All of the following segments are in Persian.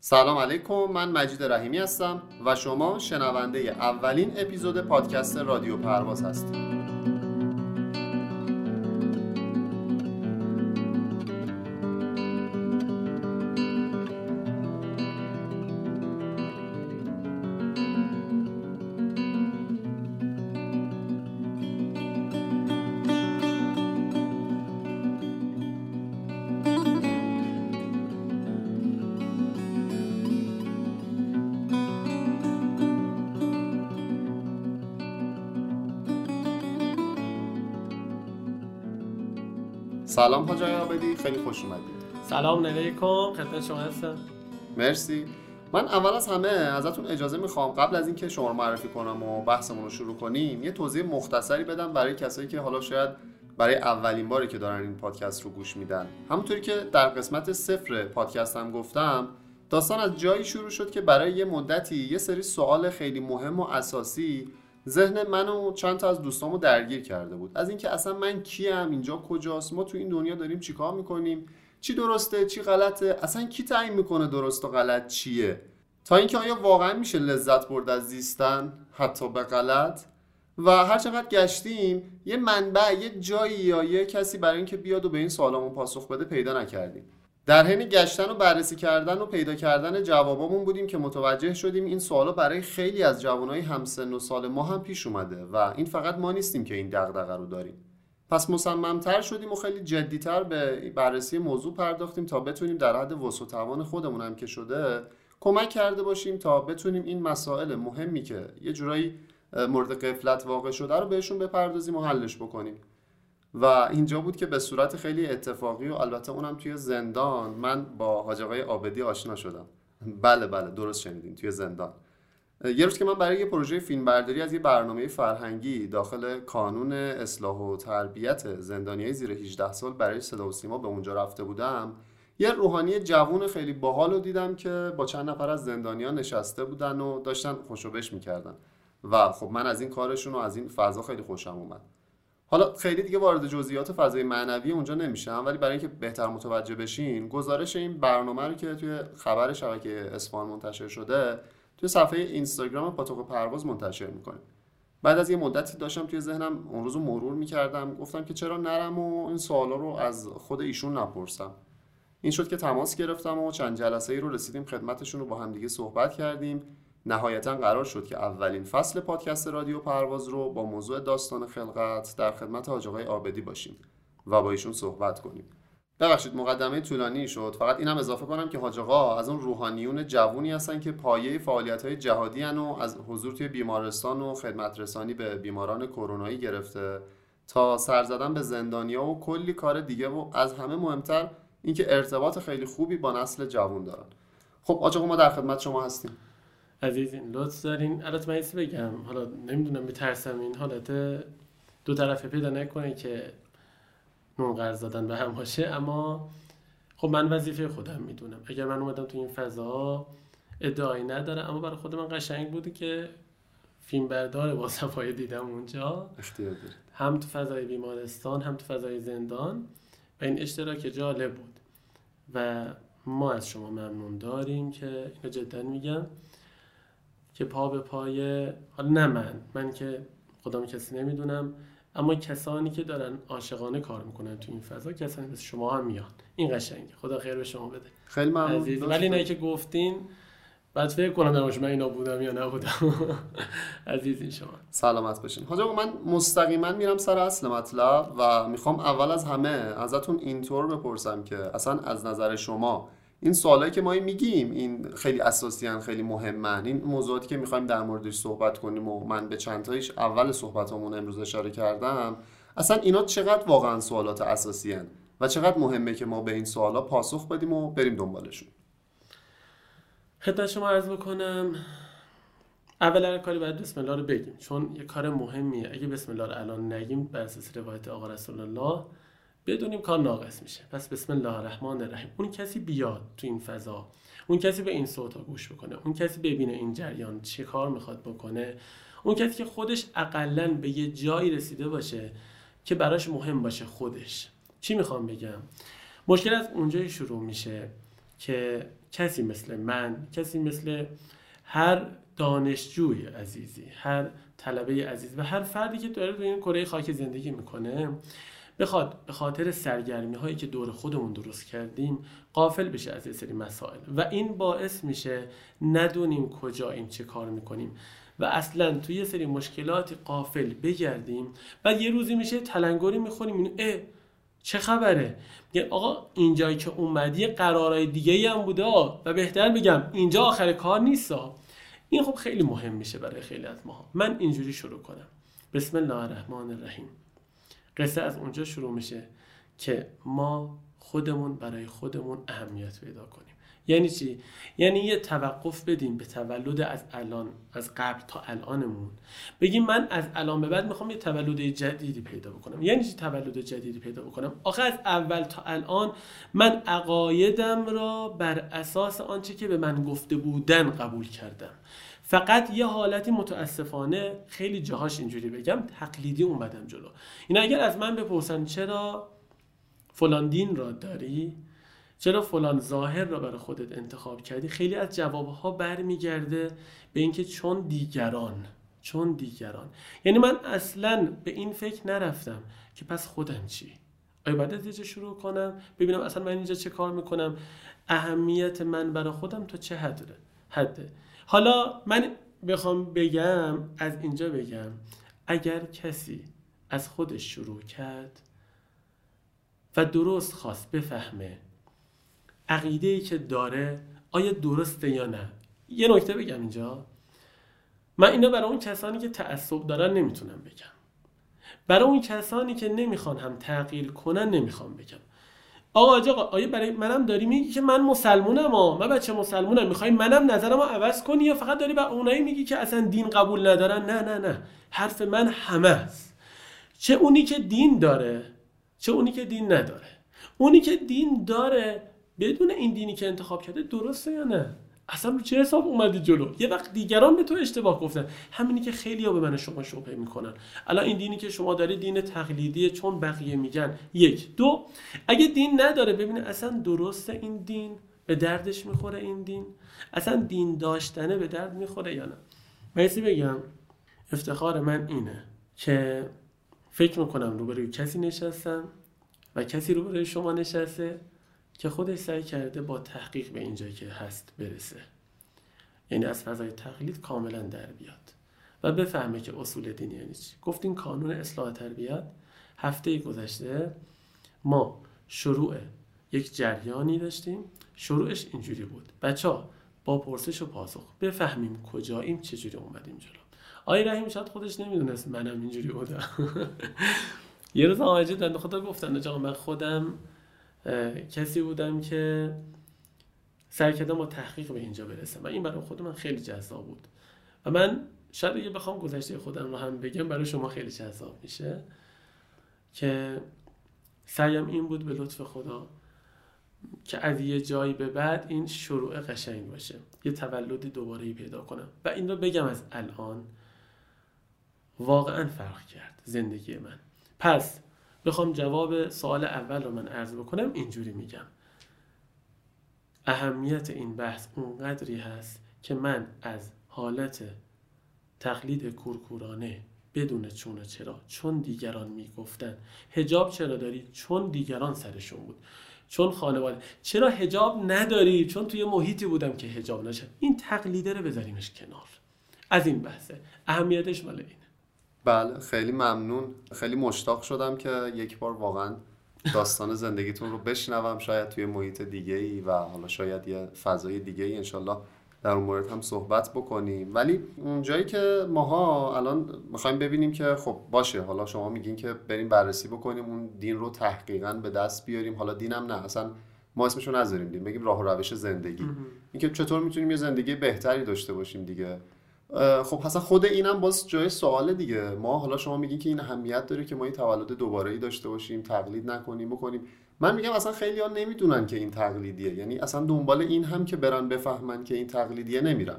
سلام علیکم من مجید رحیمی هستم و شما شنونده اولین اپیزود پادکست رادیو پرواز هستید. سلام حاجای آبدی خیلی خوش اومدید سلام علیکم خدمت شما هستم. مرسی. من اول از همه ازتون اجازه می‌خوام قبل از اینکه شما معرفی کنم و بحثمون رو شروع کنیم یه توضیح مختصری بدم برای کسایی که حالا شاید برای اولین باری که دارن این پادکست رو گوش میدن. همونطوری که در قسمت صفر پادکستم گفتم داستان از جایی شروع شد که برای یه مدتی یه سری سوال خیلی مهم و اساسی ذهن من و چند تا از دوستامو درگیر کرده بود. از اینکه اصلا من کیم اینجا کجاست ما تو این دنیا داریم چیکار می‌کنیم چی درسته چی غلطه اصلا کی تعیین می‌کنه درست و غلط چیه؟ تا اینکه آیا واقعا میشه لذت برد از زیستن؟ حتی به غلط. و هر چقدر گشتیم یه منبع یه جایی یا یه کسی برای اینکه بیاد و به این سوالامون پاسخ بده پیدا نکردیم. در حین گشتن و بررسی کردن و پیدا کردن جوابامون بودیم که متوجه شدیم این سوالا برای خیلی از جوانای همسن و سال ما هم پیش اومده و این فقط ما نیستیم که این دغدغه رو داریم. پس مصممتر شدیم و خیلی جدیتر به بررسی موضوع پرداختیم تا بتونیم در حد وسع توان خودمون هم که شده کمک کرده باشیم تا بتونیم این مسائل مهمی که یه جورایی مورد قفلت واقع شده رو بهشون بپردازیم و حلش بکنیم. و اینجا بود که به صورت خیلی اتفاقی و البته اونم توی زندان من با حاج آقای آبدی آشنا شدم. بله بله درست شنیدین توی زندان. یه روز که من برای یه پروژه فیلمبرداری از یه برنامه فرهنگی داخل کانون اصلاح و تربیت زندانیای زیر 18 سال برای صدا و سیما به اونجا رفته بودم یه روحانی جوون خیلی باحال رو دیدم که با چند نفر از زندانیان نشسته بودن و داشتن خوشوبش می‌کردن. و خب من از این کارشون و از این فضا خیلی خوشم اومد. حالا خیلی دیگه وارد جزئیات فضای معنوی اونجا نمیشم ولی برای اینکه بهتر متوجه بشین گزارش این برنامه رو که توی خبر شبکه اسفان منتشر شده توی صفحه اینستاگرام پاتوق پرواز منتشر می‌کنیم بعد از یه مدتی داشتم توی ذهنم اون روز مرور می‌کردم گفتم که چرا نرم و این سوالا رو از خود ایشون نپرسم. این شد که تماس گرفتم و چند جلسه ای رو رسیدیم خدمتشون رو با هم دیگه صحبت کردیم. نهایتا قرار شد که اولین فصل پادکست رادیو پرواز رو با موضوع داستان خلقت در خدمت حاج آقای آبدی باشیم و با ایشون صحبت کنیم. ببخشید مقدمه طولانی شد. فقط اینم اضافه کنم که حاج آقا از اون روحانیون جوونی هستن که پایه فعالیت های جهادی و از حضور توی بیمارستان و خدمت رسانی به بیماران کرونایی گرفته. تا سر زدن به زندانیا و کلی کار دیگه و از همه مهمتر اینکه ارتباط خیلی خوبی با نسل جوون دارن. خب آقا ما در خدمت شما هستیم. عزیزین لطف دارین. البته من بگم. حالا نمی‌دونم میترسم این حالت دو طرفه پیدا نکنه که نون قرض دادن به هم باشه. اما خب من وظیفه خودم می‌دونم. اگر من اومدم تو این فضا ادعایی نداره اما برای خود من قشنگ بوده که فیلم بردار با صفای دیدم اونجا. هم تو فضای بیمارستان هم تو فضای زندان. و این اشتراک جالب بود. و ما از شما ممنون داریم که اینو جدا میگم. که پا به پای حالا نه من من که خودم کسی نمی‌دونم اما کسانی که دارن عاشقانه کار می‌کنن تو این فضا کسانی مثل شما هم میان. این قشنگه. خدا خیر به شما بده. خیلی ممنون. ولی نه که گفتین بعد فکر کنم در من اینا بودم یا نبودم. عزیزین شما. سلامت باشین. حاجا من مستقیما میرم سر اصل مطلب و می‌خوام اول از همه ازتون اینطور بپرسم که اصلا از نظر شما این سوالایی که ما میگیم این خیلی اساسی خیلی مهمن این موضوعاتی که می‌خوایم در موردش صحبت کنیم و من به چند تایش اول صحبتمون امروز اشاره کردم اصلا اینا چقدر واقعا سوالات اساسی هن و چقدر مهمه که ما به این سوالا پاسخ بدیم و بریم دنبالشون؟ خدمت شما عرض بکنم اول کاری باید بسم الله رو بگیم. چون یه کار مهمیه. اگه بسم الله الان نگیم بر اساس روایت آقا رسول الله بدونیم کار ناقص میشه. پس بسم الله الرحمن الرحیم. اون کسی بیاد تو این فضا اون کسی به این صوت ها گوش بکنه اون کسی ببینه این جریان چه کار می‌خواد بکنه اون کسی که خودش اقلا به یه جایی رسیده باشه که براش مهم باشه خودش. چی می‌خوام بگم؟ مشکل از اونجایی شروع میشه که کسی مثل من کسی مثل هر دانشجوی عزیزی هر طلبه عزیز و هر فردی که داره روی این کره خاک زندگی می‌کنه بخواد به خاطر سرگرمی هایی که دور خودمون درست کردیم قافل بشه از یه سری مسائل. و این باعث میشه ندونیم کجا این چه کار می‌کنیم. و اصلا توی یه سری مشکلاتی قافل بگردیم و یه روزی میشه تلنگری می‌خوریم. اه چه خبره؟ میگه آقا اینجایی که اومدی قرارای دیگه هم بوده و بهتر بگم اینجا آخر کار نیست این خب خیلی مهم میشه برای خیلی از ما من اینجوری شروع کنم. بسم الله الرحمن الرحیم. قصه از اونجا شروع میشه که ما خودمون برای خودمون اهمیت پیدا کنیم. یعنی چی؟ یعنی یه توقف بدیم به تولد از الان از قبل تا الانمون. بگیم من از الان به بعد می‌خوام یه تولد جدیدی پیدا بکنم. یعنی چی تولد جدیدی پیدا بکنم؟ آخه از اول تا الان من عقایدم را بر اساس آنچه که به من گفته بودن قبول کردم. فقط یه حالتی متاسفانه خیلی جاهاش اینجوری بگم تقلیدی اومدم جلو. این اگر از من بپرسن چرا فلان دین را داری چرا فلان ظاهر را برای خودت انتخاب کردی خیلی از جوابها برمیگرده به اینکه چون دیگران چون دیگران. یعنی من اصلا به این فکر نرفتم که پس خودم چی؟ آیا باید از اینجا شروع کنم؟ ببینم اصلا من اینجا چه کار می‌کنم؟ اهمیت من برای خودم تا چه حده حده. حالا من بخوام بگم از اینجا بگم. اگر کسی از خودش شروع کرد و درست خواست بفهمه عقیده ای که داره آیا درسته یا نه؟ یه نکته بگم اینجا. من اینو برای اون کسانی که تعصب دارن نمی‌تونم بگم. برای اون کسانی که نمی‌خوان هم تغییر کنن نمی‌خوام بگم. آقا آقا آیا برای منم داری میگی که من مسلمونم ها من بچه مسلمونم. می‌خوای منم نظرمو عوض کنی یا فقط داری بر اونایی میگی که اصلا دین قبول ندارن؟ نه نه نه. حرف من همه است. چه اونی که دین داره چه اونی که دین نداره. اونی که دین داره بدون این دینی که انتخاب کرده درسته یا نه؟ اصلا رو چه حساب اومدی جلو؟ یه وقت دیگران به تو اشتباه گفتن. همینی که خیلی ها به من شما شبهه می‌کنن. الان این دینی که شما داری دین تقلیدیه چون بقیه میگن. یک. دو. اگه دین نداره ببینه اصلا درسته این دین به دردش می‌خوره این دین؟ اصلا دین داشتنه به درد می‌خوره یا نه؟ مرسی بگم. افتخار من اینه که فکر می‌کنم روبروی کسی نشستم و کسی روبروی شما نشسته که خودش سعی کرده با تحقیق به اینجایی که هست برسه. یعنی از فضای تقلید کاملا در بیاد و بفهمه که اصول دینی یعنی چی. گفتیم کانون اصلاح تربیت هفته گذشته ما شروع یک جریانی داشتیم. شروعش اینجوری بود. بچه ها با پرسش و پاسخ بفهمیم کجاییم چجوری اومدیم جلو. آی رحیم شاید خودش نمی‌دونست منم اینجوری بودم. یه روز آقای دنده خدا گفتن آقا من خودم کسی بودم که سعی کردم با تحقیق به اینجا برسم و این برای خود من خیلی جذاب بود. و من شاید اگه بخوام گذشته خودم رو هم بگم برای شما خیلی جذاب میشه که سعیم این بود به لطف خدا که از یه جایی به بعد این شروع قشنگ باشه. یه تولدی دوباره پیدا کنم. و این رو بگم از الان واقعا فرق کرد زندگی من. پس بخوام جواب سوال اول رو من عرض بکنم اینجوری میگم. اهمیت این بحث اونقدری هست که من از حالت تقلید کورکورانه بدون چون چرا چون دیگران می‌گفتن. هجاب چرا داری؟ چون دیگران سرشون بود. چون خانواده چرا هجاب نداری؟ چون توی محیطی بودم که هجاب نشه این تقلیده رو بذاریمش کنار. از این بحثه. اهمیتش مال این. بله خیلی ممنون. خیلی مشتاق شدم که یک بار واقعا داستان زندگیتون رو بشنوم شاید توی محیط دیگه ای و حالا شاید یه فضای دیگه ای انشالله در اون مورد هم صحبت بکنیم. ولی اونجایی که ماها الان می‌خوایم ببینیم که خب باشه حالا شما میگین که بریم بررسی بکنیم اون دین رو تحقیقا به دست بیاریم. حالا دینم نه اصلا ما اسمشو نذاریم دین بگیم راه و روش زندگی. اینکه چطور می‌تونیم یه زندگی بهتری داشته باشیم دیگه. خب اصلا خود اینم باز جای سوال دیگه. ما حالا شما میگین که این اهمیت داره که ما این تولد دوباره ای داشته باشیم تقلید نکنیم بکنیم. من میگم اصلا خیلی ها نمی‌دونن که این تقلیدیه. یعنی اصلا دنبال این هم که برن بفهمن که این تقلیدیه نمیرن.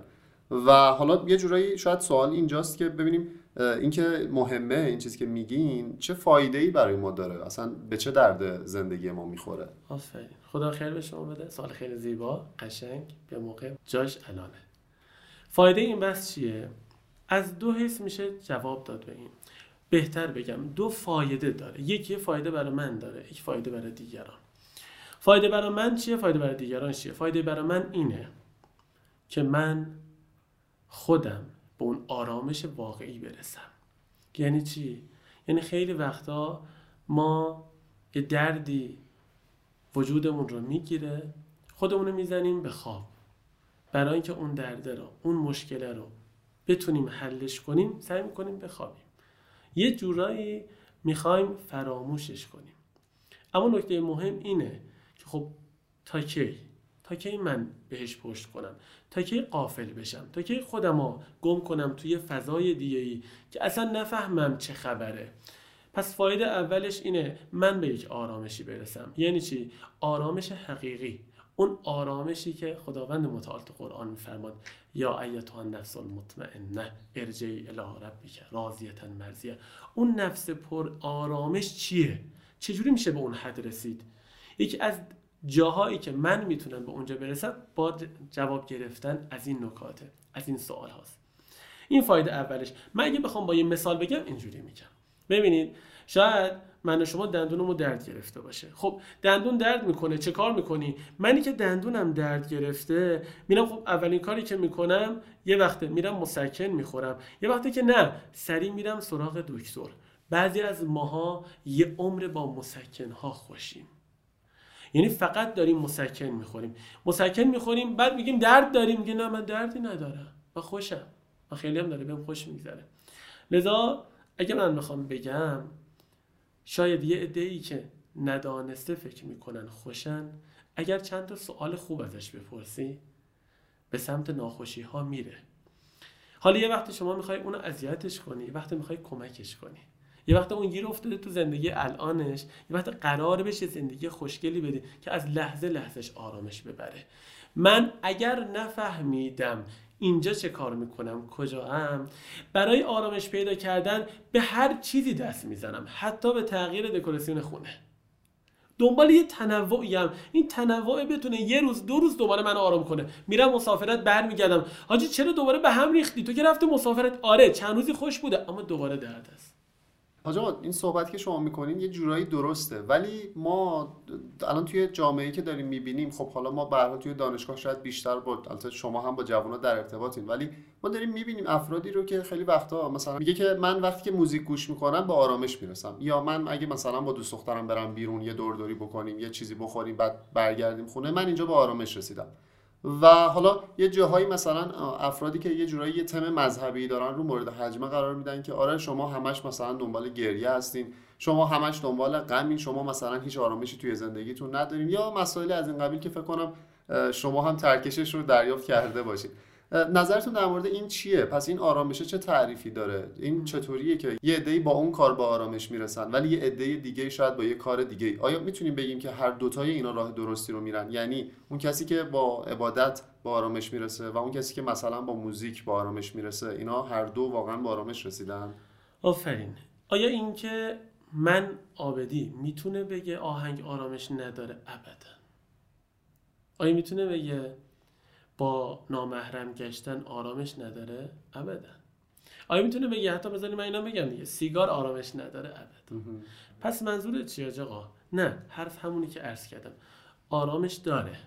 و حالا یه جورایی شاید سوال اینجاست که ببینیم اینکه مهمه این چیزی که میگین چه فایده ای برای ما داره؟ اصلا به چه درد زندگی ما می‌خوره؟ آفرین. خدا خیر به شما بده. سال خیلی زیبا قشنگ به موقع. جاش الانه. فایده این بحث چیه؟ از دو حس میشه جواب داد به این. بهتر بگم دو فایده داره. یکی فایده برای من داره یک فایده برای دیگران. فایده برای من چیه؟ فایده برای دیگران چیه؟ فایده برای من اینه که من خودم به اون آرامش واقعی برسم. یعنی چی؟ یعنی خیلی وقتا ما یه دردی وجودمون رو می‌گیره خودمون رو می‌زنیم به خواب. برای اینکه اون درده رو اون مشکله رو بتونیم حلش کنیم سعی می‌کنیم بخوابیم. یه جورایی می‌خوایم فراموشش کنیم. اما نکته مهم اینه که خب تا کی؟ تا کی من بهش پشت کنم؟ تا کی قافل بشم؟ تا کی خودم گم کنم توی فضای دیگه ای که اصلا نفهمم چه خبره؟ پس فایده اولش اینه من به یک آرامشی برسم. یعنی چی؟ آرامش حقیقی. اون آرامشی که خداوند متعال تو قرآن میفرماد یا ایتها النفس المطمئنه ارجعی الی ربک راضیه مرضیه. اون نفس پر آرامش چیه؟ چجوری میشه به اون حد رسید؟ یکی از جاهایی که من می‌تونم به اونجا برسم با جواب گرفتن از این نکاته از این سوال هاست. این فایده اولش. من اگه بخوام با یه مثال بگم اینجوری میگم. ببینید شاید من شما دندونمو درد گرفته باشه. خب دندون درد می‌کنه. چه کار می‌کنی؟ منی که دندونم درد گرفته میرم خب اولین کاری که می‌کنم یه وقته میرم مسکن می‌خورم. یه وقتی که نه سری میرم سراغ دکتر. بعضی از ماها یه عمر با مسکن ها خوشیم. یعنی فقط داریم مسکن می‌خوریم. مسکن می‌خوریم بعد میگیم درد داریم. میگه نه من دردی ندارم. و خوشم. و خیلی هم داره بهم خوش میگذره. لذا اگه من بخوام بگم شاید یه عده ای که ندانسته فکر می‌کنن خوشن اگر چند تا سوال خوب ازش بپرسی به سمت ناخوشی ها میره. حالا یه وقت شما می‌خوای اونو اذیتش کنی یه وقت می‌خوای کمکش کنی. یه وقت اون گیر افتاده تو زندگی الانش یه وقت قرار بشه زندگی خوشگلی بده که از لحظه لحظهش آرامش ببره. من اگر نفهمیدم اینجا چه کار می‌کنم؟ کجا هم برای آرامش پیدا کردن به هر چیزی دست می‌زنم حتی به تغییر دکوراسیون خونه. دنبال یه تنوعی هم این تنوع بتونه یه روز دو روز دوباره من آرام کنه. میرم مسافرت برمیگردم. حاجی چرا دوباره به هم ریختی؟ تو که رفتی مسافرت. آره چند روزی خوش بوده اما دوباره درد است. آجا این صحبت که شما می‌کنین یه جورایی درسته. ولی ما الان توی جامعه که داریم می‌بینیم خب حالا ما به توی دانشگاه شاید بیشتر با البته شما هم با جوونا در ارتباطین ولی ما داریم می‌بینیم افرادی رو که خیلی وقتا مثلا میگه که من وقتی که موزیک گوش می‌کنم با آرامش می‌رسم. یا من اگه مثلا با دوست دخترم برم بیرون یه دوردوری بکنیم یه چیزی بخوریم بعد برگردیم خونه من اینجا با آرامش رسیدم. و حالا یه جاهایی مثلا افرادی که یه جورایی یه تم مذهبی دارن رو مورد حجمه قرار میدن که آره شما همش مثلا دنبال گریه هستین شما همش دنبال غمین شما مثلا هیچ آرامشی توی زندگیتون ندارین یا مسائلی از این قبیل که فکر کنم شما هم ترکشش رو دریافت کرده باشید نظرتون در مورد این چیه؟ پس این آرامشه چه تعریفی داره؟ این چطوریه که یه عده‌ای با اون کار با آرامش می‌رسن ولی یه عده دیگه شاید با یه کار دیگه آیا می‌تونیم بگیم که هر دوتای اینا راه درستی رو میرن؟ یعنی اون کسی که با عبادت با آرامش می‌رسه و اون کسی که مثلا با موزیک با آرامش می‌رسه اینا هر دو واقعا با آرامش رسیدن؟ آفرین. آیا اینکه من آبدی می‌تونه بگه آهنگ آرامش نداره؟ ابدا. آیا می‌تونه بگه با نامحرم گشتن آرامش نداره؟ ابدا. آیا می‌تونه بگه حتی بذاری من اینا بگم دیگه؟ سیگار آرامش نداره ابدا. پس منظور چیه آقا؟ نه حرف همونی که عرض کردم. آرامش داره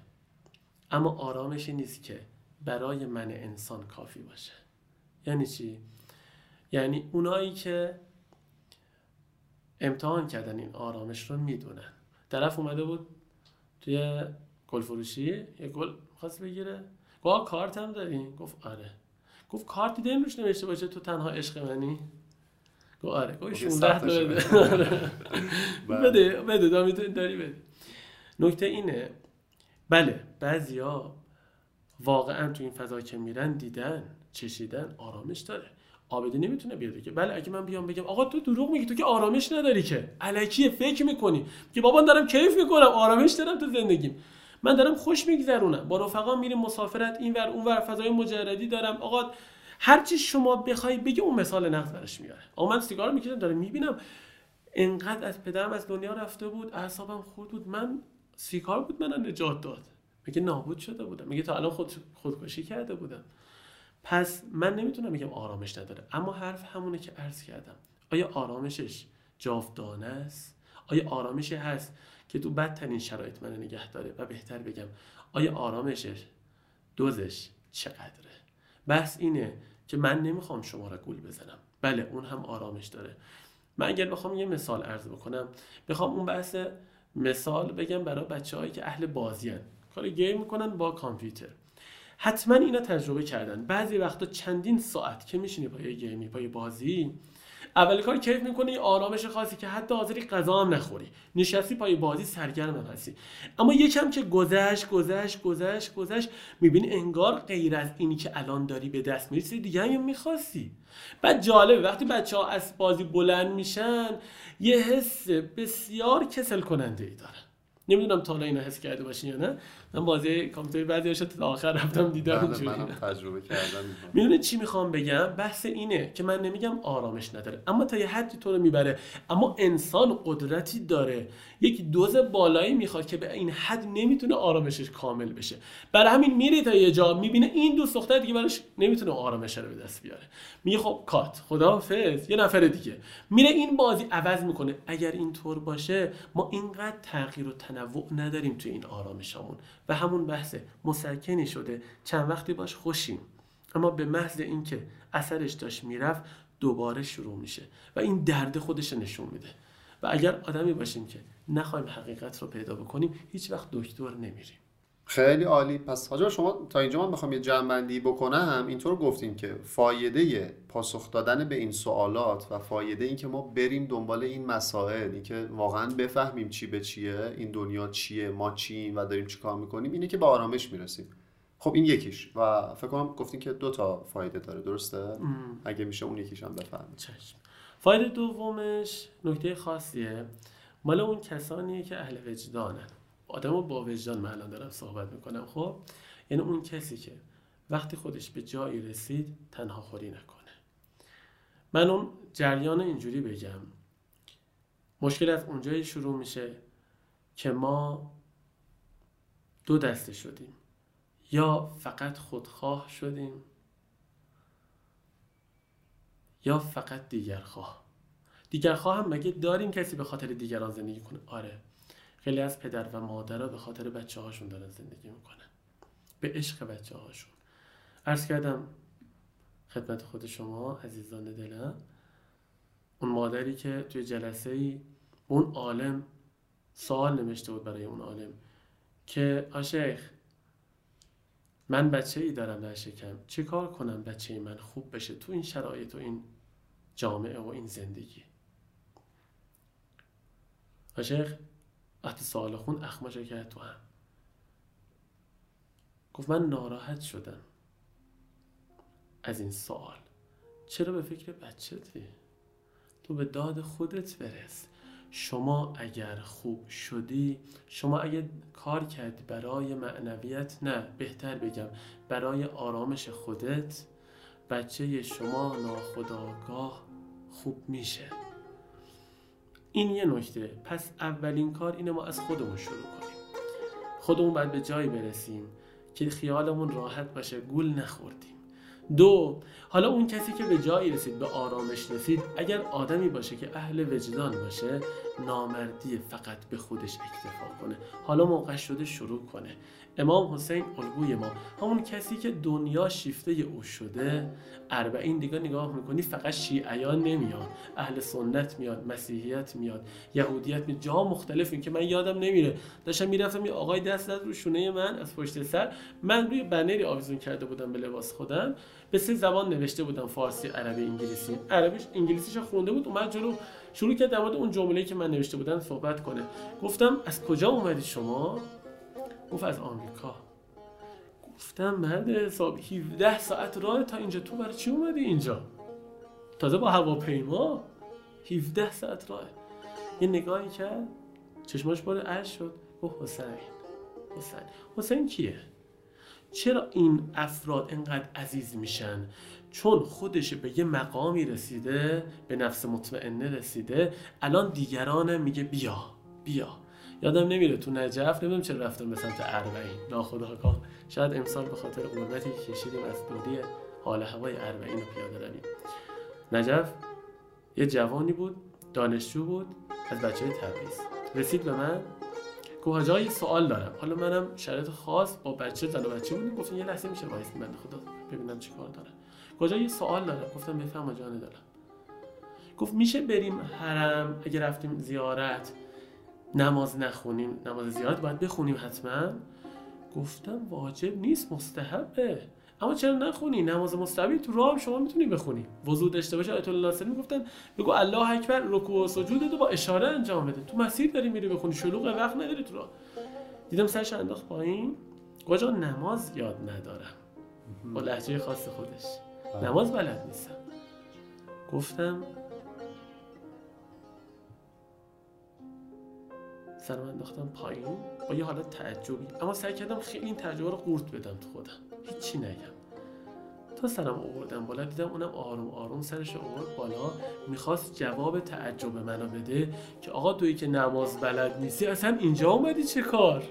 اما آرامشی نیست که برای من انسان کافی باشه. یعنی چی؟ یعنی اونایی که امتحان کردن این آرامش رو می‌دونن. طرف اومده بود توی گل فروشی یه گل خواست بگیره. گفت کارت هم داری گفت آره. گفت کارت دیده روش نوشته باشه تو تنها عشق منی. گفت آره. گفت 16 تا بده آره. بله. بده بده. داری بده. نکته اینه. بله بعضیا واقعا تو این فضا که میرن دیدن چشیدن آرامش داره. آبدی نمی‌تونه بیاد که بله اگه من بیام بگم آقا تو دروغ میگی تو که آرامش نداری که. الکیه فکر می‌کنی. که بابا دارم کیف می‌کنم. آرامش دارم تو زندگیم. من دارم خوش میگذرونم. با رفقا میریم مسافرت اینور اونور فضای مجردی دارم. آقا هر چی شما بخوای بگی اون مثال نقد برش میاره. آقا من سیگار می‌کشم داره می‌بینم. انقدر از پدرم از دنیا رفته بود اعصابم خود بود. من سیگار بود من نجات داد. میگه نابود شده بودم. میگه تا الان خود خودکشی کرده بودم. پس من نمی‌تونم بگم آرامش نداره. اما حرف همونه که عرض کردم. آیا آرامشش جاودانه است؟ آیا آرامشی هست؟ که تو بدترین شرایط من نگه داره و بهتر بگم آیا آرامشش دوزش چقدره؟ بحث اینه که من نمی‌خوام شما را گول بزنم. بله اون هم آرامش داره. من اگر بخوام یه مثال عرض بکنم بخوام اون بحث مثال بگم برای بچه هایی که اهل بازیان کار گیم می‌کنن با کامپیوتر. حتما اینا تجربه کردن. بعضی وقتا چندین ساعت که میشینی پای گیمی پای بازی اول کار کیف می‌کنی آرامش خاصی که حتی حاضری غذا هم نخوری. نشستی پای بازی سرگرم هستی. اما یکم که گذشت گذشت گذشت گذشت می‌بینی انگار غیر از اینی که الان داری به دست می‌رسی دیگه هم می‌خواستی. بعد جالبه وقتی بچه ها از بازی بلند میشن یه حس بسیار کسل کننده ای دارن. نمی‌دونم تا حالا اینو حس کرده باشین یا نه. من بازی کامپیوتر بعضی تا آخر رفتم دیدم بله منم تجربه کردم. می‌دونه چی می‌خوام بگم؟ بحث اینه که من نمیگم آرامش نداره اما تا یه حدی تو رو می‌بره. اما انسان قدرتی داره. یک دوز بالایی می‌خواد که به این حد نمی‌تونه آرامشش کامل بشه. برای همین میره تا یه جا می‌بینه این دوست دختر دیگه براش نمی‌تونه آرامش رو به دست بیاره. میگه خب کات. خداحافظ. یه نفر دیگه. میره این بازی عوض می‌کنه. اگر اینطور باشه ما اینقدر تغییر و تنوع نداریم تو این آرامشمون و همون بحث مسکنی شده. چند وقتی باش خوشیم. اما به محض اینکه اثرش داشت می‌رفت دوباره شروع میشه و این درد خودش نشون میده. و اگر آدمی باشیم که نخوایم حقیقت رو پیدا بکنیم هیچ وقت دکتر نمیریم. خیلی عالی. پس حاجا شما تا اینجا من بخوام یه جمعبندی بکنم اینطور گفتیم که فایده پاسخ دادن به این سوالات و فایده این که ما بریم دنبال این مسائل این که واقعا بفهمیم چی به چیه این دنیا چیه ما چیم و داریم چیکار می‌کنیم اینه که به آرامش می‌رسیم. خب این یکیش و فکر کنم گفتیم که دو تا فایده داره درسته؟ اگه میشه اون یکیش هم بفهمیم. فایده دومش نکته خاصیه مال اون کسانیه که اهل وجدانن. آدم با وجدان من الان دارم صحبت می‌کنم خب؟ یعنی اون کسی که وقتی خودش به جایی رسید تنها خوری نکنه. من اون جریان اینجوری بگم. مشکل از اونجایی شروع میشه که ما دو دسته شدیم. یا فقط خودخواه شدیم یا فقط دیگرخواه. دیگرخواه هم مگه داریم کسی به خاطر دیگران زندگی کنه؟ آره. خیلی از پدر و مادرها به خاطر بچه هاشون دارن زندگی می‌کنن. به عشق بچه هاشون عرض کردم خدمت خود شما عزیزان دلم اون مادری که توی جلسه ای اون عالم سوال نوشته بود برای اون عالم که آشیخ من بچه ای دارم در شکم چه کار کنم بچه ای من خوب بشه تو این شرایط و این جامعه و این زندگی؟ آشیخ وقتی سوال خون اخماش کرد تو هم. گفت من ناراحت شدم از این سوال. چرا به فکر بچتی تو به داد خودت برس. شما اگر خوب شدی شما اگر کار کردی برای معنویت نه بهتر بگم برای آرامش خودت بچه شما ناخداگاه خوب میشه. این یه نکته. پس اولین کار اینه ما از خودمون شروع کنیم. خودمون باید به جایی برسیم که خیالمون راحت باشه گول نخوردیم. دو حالا اون کسی که به جایی رسید به آرامش رسید اگر آدمی باشه که اهل وجدان باشه نامردی فقط به خودش اکتفا کنه. حالا موقع شده شروع کنه. امام حسین الگوی ما همون کسی که دنیا شیفته او شده اربعین دیگه نگاه می‌کنی فقط شیعیان نمیاد اهل سنت میاد مسیحیت میاد یهودیت میاد. جاها مختلفیم که من یادم نمیره. داشتم می‌رفتم یه آقای دست داد رو شونه من از پشت سر. من روی بنری آویزون کرده بودم به لباس خودم. به سه زبان نوشته بودم فارسی عربی انگلیسی. عربیش انگلیسیش خونده بود اومد جلو شروع کرد در اون جمله‌ای که من نوشته بودم صحبت کنه. گفتم از کجا اومدید شما؟ گفت از آمریکا. گفتم مرد حساب 17 ساعت راه تا اینجا. تو برای چی اومدی اینجا؟ تازه با هواپیما؟ 17 ساعت راه. یه نگاهی کرد چشماش بار اش شد. گفت حسین. حسین. حسین کیه؟ چرا این افراد انقدر عزیز میشن؟ چون خودش به یه مقامی رسیده به نفس مطمئنه رسیده الان دیگران میگه بیا بیا. یادم نمیره تو نجف نمی‌دونم چرا رفتم به سمت اربعین. ناخداگاه شاید امسال به خاطر غربتی که کشیدیم از دوری حال هوای اربعین رو پیاده رویم. نجف یه جوانی بود دانشجو بود از بچه تبریز. رسید به من؟ گفت یه سوال دارم. حالا منم شرایط خاص با بچه زن و بچه بودیم گفتم یه لحظه میشه وایس. من خدا ببینم چی کار داره کجا یه سوال دارم. گفتم بفهم جان دارم گفت میشه بریم حرم؟ اگه رفتیم زیارت. نماز نخونیم. نماز زیارت باید بخونیم حتما. گفتم واجب نیست مستحبه. اما چرا نخونی؟ نماز مستحبی تو راه شما می‌تونی بخونی. وضو داشته باشه آیت الله ناصری می‌گفتن بگو الله اکبر رکوع و سجود با اشاره انجام بده. تو مسیر داری میری بخونی شلوغ وقت نداری تو راه. دیدم سرش انداخت پایین. کجا نماز یاد ندارم. با لحجه خاص خودش. نماز بلد نیستم. گفتم سرم انداختم پایین. با یه حالت تعجبی. اما سعی کردم خیلی این تجربه رو قورت بدم تو خودم. هیچی نگم. تا سرم آوردم بالا دیدم اونم آروم آروم سرش آورد بالا. می‌خواست جواب تعجب منو بده که آقا توی که نماز بلد نیستی اصلا اینجا اومدی چه کار؟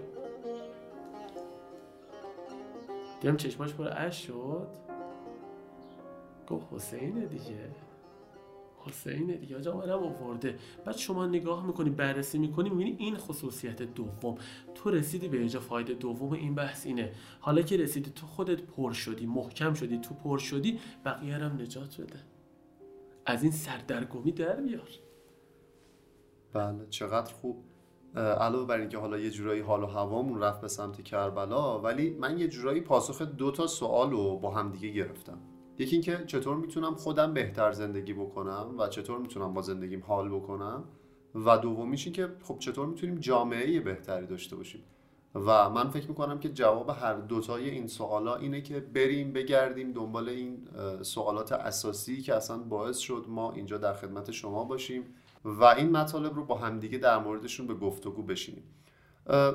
دیدم چشماش پر اش شد. گفت حسینه دیگه. حسینه دیگه آجا منم آورده. بعد شما نگاه می‌کنی بررسی می‌کنی می‌بینی این خصوصیت دوم. تو رسیدی به اینجا فایده دوم این بحث اینه. حالا که رسیدی تو خودت پر شدی محکم شدی تو پر شدی بقیه هم نجات بده. از این سردرگمی در بیار. بله چقدر خوب. علاوه بر اینکه حالا یه جورایی حال و هوامون رفت به سمت کربلا ولی من یه جورایی پاسخ دو تا سوال رو با هم دیگه گرفتم. یکی اینکه چطور می‌تونم خودم بهتر زندگی بکنم و چطور می‌تونم با زندگیم حال بکنم؟ و دومیش این که خب چطور می‌تونیم جامعه بهتری داشته باشیم؟ و من فکر می‌کنم که جواب هر دوتای این سوالا اینه که بریم بگردیم دنبال این سوالات اساسی که اصلا باعث شد ما اینجا در خدمت شما باشیم و این مطالب رو با همدیگه در موردشون به گفتگو بشینیم.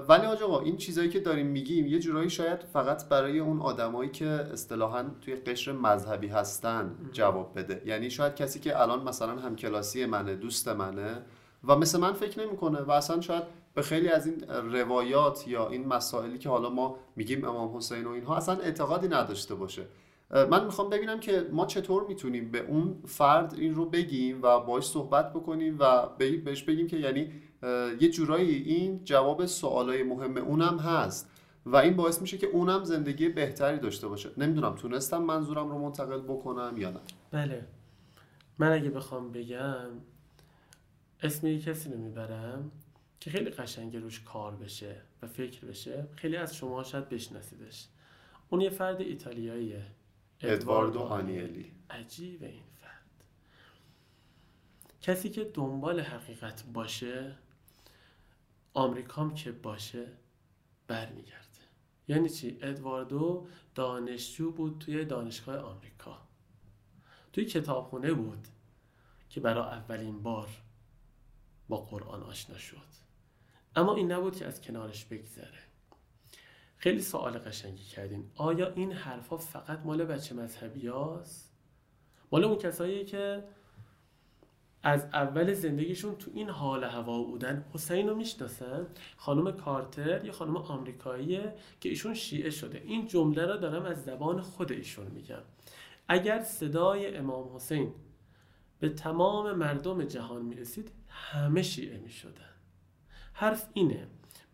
ولی آقا این چیزایی که داریم میگیم یه جورایی شاید فقط برای اون آدمایی که اصطلاحا توی قشر مذهبی هستن جواب بده. یعنی شاید کسی که الان مثلا هم کلاسی منه دوست منه و مثل من فکر نمی‌کنه و اصلا شاید به خیلی از این روایات یا این مسائلی که حالا ما میگیم امام حسین و اینها اصلا اعتقادی نداشته باشه. من می‌خوام ببینم که ما چطور می‌تونیم به اون فرد این رو بگیم و باش صحبت بکنیم و بهش بگیم که یعنی یه جورایی این جواب سوالای مهم اونم هست و این باعث میشه که اونم زندگی بهتری داشته باشه. نمی‌دونم تونستم منظورم رو منتقل بکنم یا نه؟ بله. من اگه بخوام بگم اسم یه کسی رو می‌برم که خیلی قشنگ روش کار بشه و فکر بشه خیلی از شما شاید بشناسیدش. اون یه فرد ایتالیاییه. ادواردو آنیلی. عجیبه این فرد کسی که دنبال حقیقت باشه آمریکام که باشه برمیگرده. یعنی چی؟ ادواردو دانشجو بود توی دانشگاه آمریکا. توی کتابخونه بود که برای اولین بار با قرآن آشنا شد. اما این نبود که از کنارش بگذره. خیلی سوال قشنگی کردین. آیا این حرفها فقط مال بچه مذهبی هاست؟ مال اون کسایی که از اول زندگیشون تو این حال هوا بودن حسین رو می‌شناسن؟ خانم کارتر یه خانم آمریکاییه که ایشون شیعه شده. این جمله رو دارم از زبان خود ایشون میگم. اگر صدای امام حسین به تمام مردم جهان می‌رسید همه شیعه می‌شدن. حرف اینه.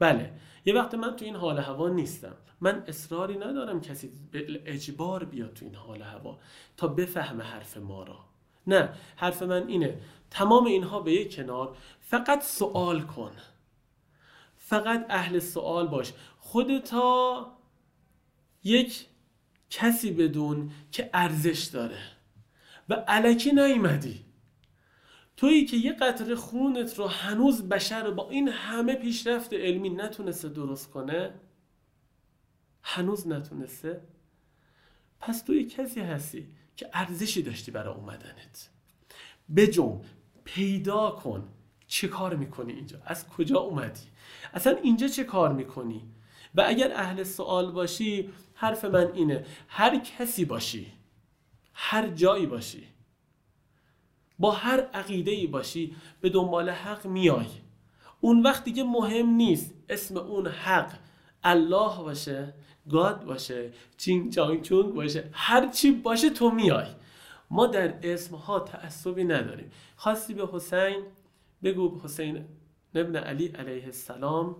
بله. یه وقت من تو این حال هوا نیستم. من اصراری ندارم کسی به اجبار بیاد تو این حال هوا تا بفهمه حرف ما را. نه حرف من اینه. تمام اینها به یک کنار. فقط سوال کن. فقط اهل سوال باش. خودتا یک کسی بدون که ارزش داره. و علکی نیومدی. تویی که یه قطره خونت رو هنوز بشر با این همه پیشرفت علمی نتونسته درست کنه هنوز نتونسته. پس توی کسی هستی که ارزشی داشتی برای اومدنت. بجم پیدا کن. چه کار می‌کنی اینجا؟ از کجا اومدی؟ اصلا اینجا چه کار می‌کنی؟ و اگر اهل سوال باشی حرف من اینه هر کسی باشی هر جایی باشی با هر عقیده ای باشی به دنبال حق میای. اون وقت دیگه مهم نیست اسم اون حق الله باشه گاد باشه چینگ چانگ چونگ باشه هر چی باشه تو میای. ما در اسمها تعصبی نداریم. خواستی به حسین بگو حسین ابن علی علیه السلام.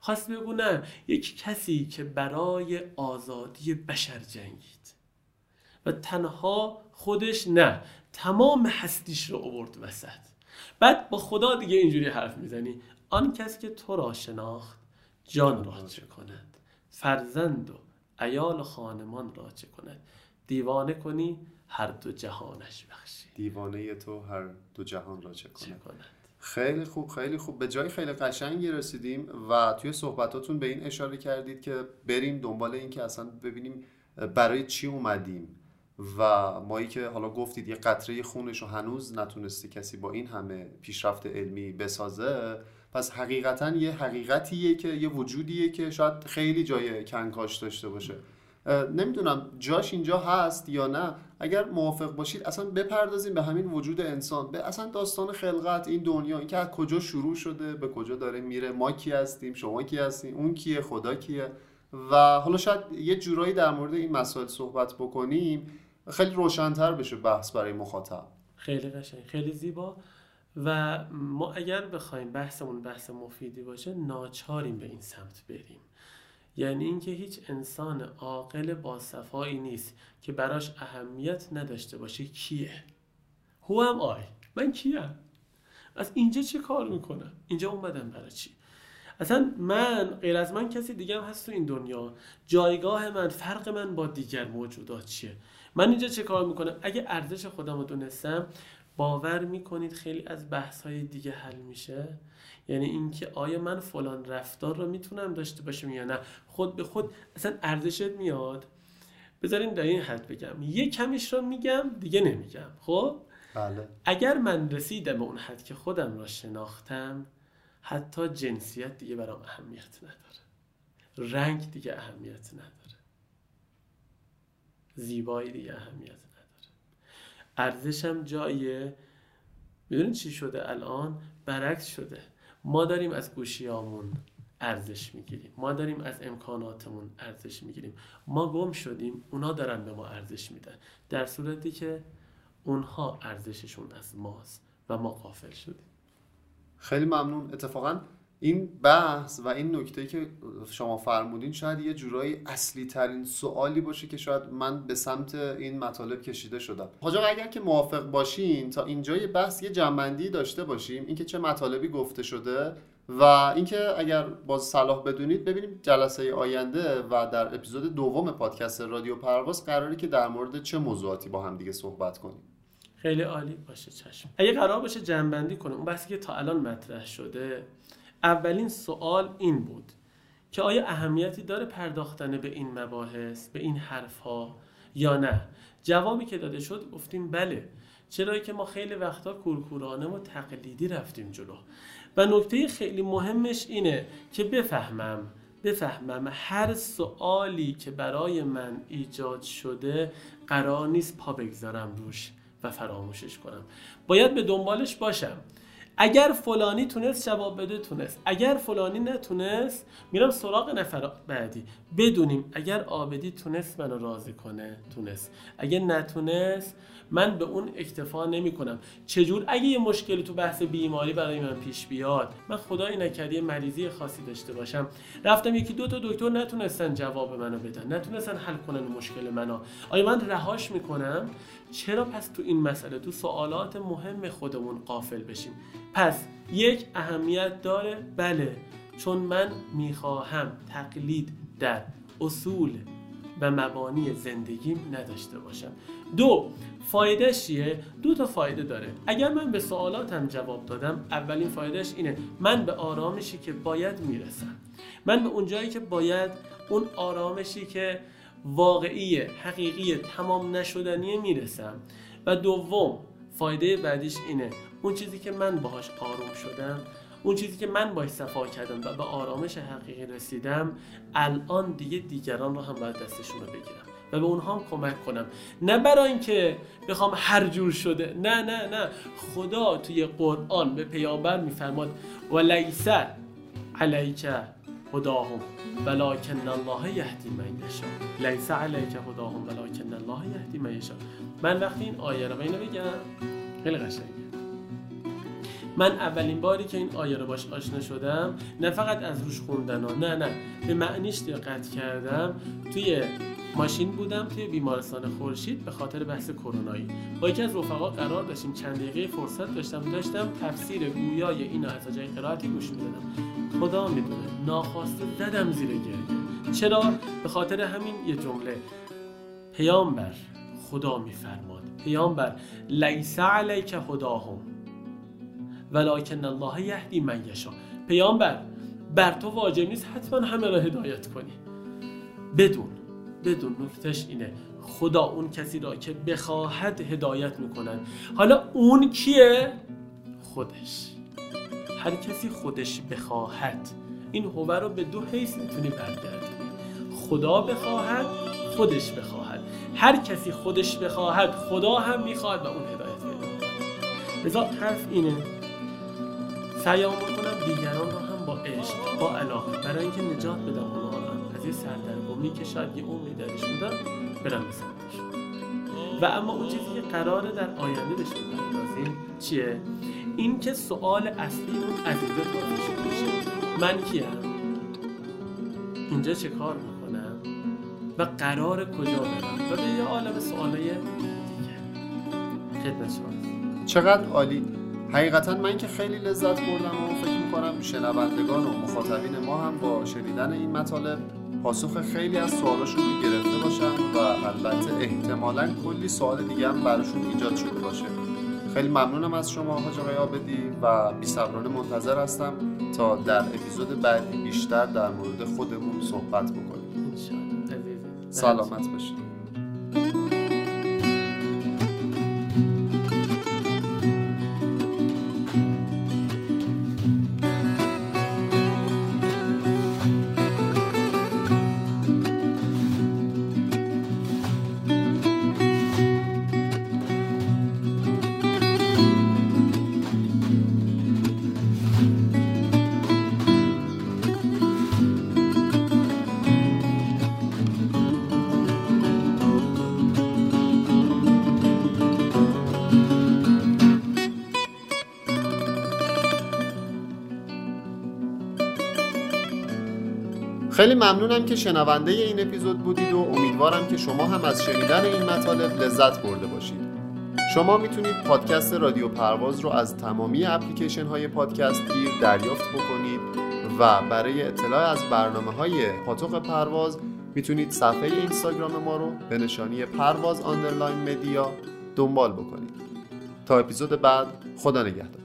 خواست بگو نه یک کسی که برای آزادی بشر جنگید. و تنها خودش نه. تمام هستیش رو آورد وسط. بعد با خدا دیگه اینجوری حرف می‌زنی. آن کسی که تو را شناخت جان را چه کند؟ فرزند و ایال خانمان را چه کند؟ دیوانه کنی هر دو جهانش بخشی. دیوانه تو هر دو جهان را چه چه کند؟ کند خیلی خوب خیلی خوب. به جای خیلی قشنگی رسیدیم و توی صحبتاتون به این اشاره کردید که بریم دنبال این که اصلا ببینیم برای چی اومدیم. و مایی که حالا گفتید یه قطره خونش رو هنوز نتونسته کسی با این همه پیشرفت علمی بسازه پس حقیقتا یه حقیقتیه که یه وجودیه که شاید خیلی جای کنکاش داشته باشه. نمی‌دونم جاش اینجا هست یا نه. اگر موافق باشید اصلا بپردازیم به همین وجود انسان به اصلا داستان خلقت این دنیا این که از کجا شروع شده به کجا داره میره ما کی هستیم شما کی هستیم اون کیه خدا کیه. و حالا شاید یه جورایی در مورد این مسائل صحبت بکنیم. خیلی روشنتر بشه بحث برای مخاطب. خیلی قشنگ خیلی زیبا. و ما اگر بخوایم بحثمون بحث مفیدی باشه ناچاریم به این سمت بریم. یعنی اینکه هیچ انسان عاقل با صفایی نیست که براش اهمیت نداشته باشه کیه. هو هم آی من کیم؟ از اینجا چه کار می‌کنم؟ اینجا اومدم برای چی؟ اصلا من غیر از من کسی دیگه هم هست تو این دنیا. جایگاه من فرق من با دیگر موجودات چیه؟ من اینجا چه کار می‌کنم؟ اگه ارزش خودم رو دونستم باور می‌کنید خیلی از بحث های دیگه حل میشه. یعنی اینکه آیا من فلان رفتار رو می‌تونم داشته باشم یا نه. خود به خود اصلا ارزشت میاد. بذارین در این حد بگم. یه کمیش رو میگم دیگه نمیگم. خب؟ بله. اگر من رسیدم به اون حد که خودم را شناختم حتی جنسیت دیگه برام اهمیت نداره. رنگ دیگه اهمیت نداره. زیبایی دیگه اهمیت نداره. ارزشم جاییه می‌دونید چی شده الان؟ برعکس شده. ما داریم از گوشیامون ارزش می‌گیریم. ما داریم از امکاناتمون ارزش می‌گیریم. ما گم شدیم اونا دارن به ما ارزش میدن. در صورتی که اونها ارزششون از ماست و ما غافل شدیم. خیلی ممنون. اتفاقا این بحث و این نکته که شما فرمودین شاید یه جورایی اصلی ترین سوالی باشه که شاید من به سمت این مطالب کشیده شدم. حاج آقا اگر که موافق باشین تا اینجا یه بحث یه جنبندی داشته باشیم. اینکه چه مطالبی گفته شده و اینکه اگر باز صلاح بدونید ببینیم جلسه آینده و در اپیزود دوم پادکست رادیو پرواز قراره که در مورد چه موضوعاتی با هم دیگه صحبت کنیم. خیلی عالی باشه چشم. اگه قرار باشه جنبندی کنم اون بحثی که تا الان مطرح شده اولین سوال این بود که آیا اهمیتی داره پرداختن به این مباحث به این حرف ها یا نه؟ جوابی که داده شد گفتیم بله چرا که ما خیلی وقتا کورکورانه و تقلیدی رفتیم جلو. و نکته خیلی مهمش اینه که بفهمم بفهمم هر سوالی که برای من ایجاد شده قرار نیست پا بگذارم روش و فراموشش کنم. باید به دنبالش باشم. اگر فلانی تونست جواب بده تونست. اگر فلانی نتونست میرم سراغ نفر بعدی. بدونیم اگر آبدی تونست منو راضی کنه تونست. اگر نتونست من به اون اکتفا نمی کنم چجور اگه یه مشکلی تو بحث بیماری برای من پیش بیاد من خدای نکرده یه مریضی خاصی داشته باشم. رفتم یکی دو تا دکتر نتونستن جواب منو بدن نتونستن حل کنن مشکل منو. آیا من رهاش می‌کنم؟ چرا پس تو این مسئله تو سوالات مهم خودمون قافل بشیم؟ پس یک اهمیت داره. بله چون من می‌خواهم تقلید در اصول و مبانی زندگیم نداشته باشم. دو فایدهش چیه؟ دو تا فایده داره. اگر من به سوالاتم جواب دادم اولین فایدهش اینه من به آرامشی که باید می‌رسم. من به اون جایی که باید اون آرامشی که واقعی حقیقی تمام نشدنیه می‌رسم. و دوم فایده بعدیش اینه. اون چیزی که من باهاش آروم شدم اون چیزی که من باش صفا کردم و به آرامش حقیقی رسیدم الان دیگه دیگران رو هم باید دستشون رو بگیرم و به اونها هم کمک کنم. نه برای اینکه بخوام هر جور شده نه نه نه. خدا توی قرآن به پیامبر میفرماد و لیس علیک هداهم ولکن الله یهدی من یشا لیس علیک هداهم ولکن الله یهدی من یشا من وقتی این آیه رو اینو بگم خیلی قشنگه. من اولین باری که این آیه رو باش آشنا شدم نه فقط از روش خوندن ها نه نه. به معنیش دقت کردم. توی ماشین بودم توی بیمارستان خورشید به خاطر بحث کرونایی. با یکی از رفقا قرار داشتیم چند دقیقه فرصت داشتم داشتم تفسیر گویای این از جای قرائتی گوش می‌دادم. خدا می‌دونه ناخواسته زدم زیر گریه. چرا؟ به خاطر همین یه جمله. پیامبر خدا میفرماد. پیامبر لیس علیک هداهم. ولکن الله یهدی من یشا پیامبر بر تو واجب نیست حتما همه را هدایت کنی. بدون بدون نکتش اینه. خدا اون کسی را که بخواهد هدایت می‌کنن حالا اون کیه؟ خودش. هر کسی خودش بخواهد. این هوه رو به دو حیث می‌تونی برگردونی. خدا بخواهد خودش بخواهد. هر کسی خودش بخواهد خدا هم می‌خواهد و اون هدایت پیدا لذا حرف اینه. سعیام بکنم دیگران رو هم با عشق با علاقه برای اینکه نجات بدم اونها رو از یه سردرگمی که شاید یه عمری درش بودن برم به و اما اون چیزی که قراره در آینده بشه بپردازیم چیه؟ این که سوال اصلی اون از اینجا میشه. من کیم؟ اینجا چه کار می‌کنم؟ و قرار کجا برم؟ و به یه عالم سوالای دیگه. خدمت شما. چقدر عالی؟ حقیقتا من که خیلی لذت بردم و فکر می‌کنم شنوندگان و مخاطبین ما هم با شنیدن این مطالب پاسخ خیلی از سوالاشون رو گرفته باشن و البته احتمالا کلی سوال دیگه هم براشون ایجاد شده باشه. خیلی ممنونم از شما حاج آقای آبدی و بیصبرانه منتظر هستم تا در اپیزود بعدی بیشتر در مورد خودمون صحبت بکنیم. سلامت باشید. خیلی ممنونم که شنونده این اپیزود بودید و امیدوارم که شما هم از شنیدن این مطالب لذت برده باشید. شما می‌تونید پادکست رادیو پرواز رو از تمامی اپلیکیشن های پادکست گیر دریافت بکنید و برای اطلاع از برنامه های پاتوق پرواز می‌تونید صفحه اینستاگرام ما رو به نشانی پرواز underline media دنبال بکنید. تا اپیزود بعد خدا نگهدار.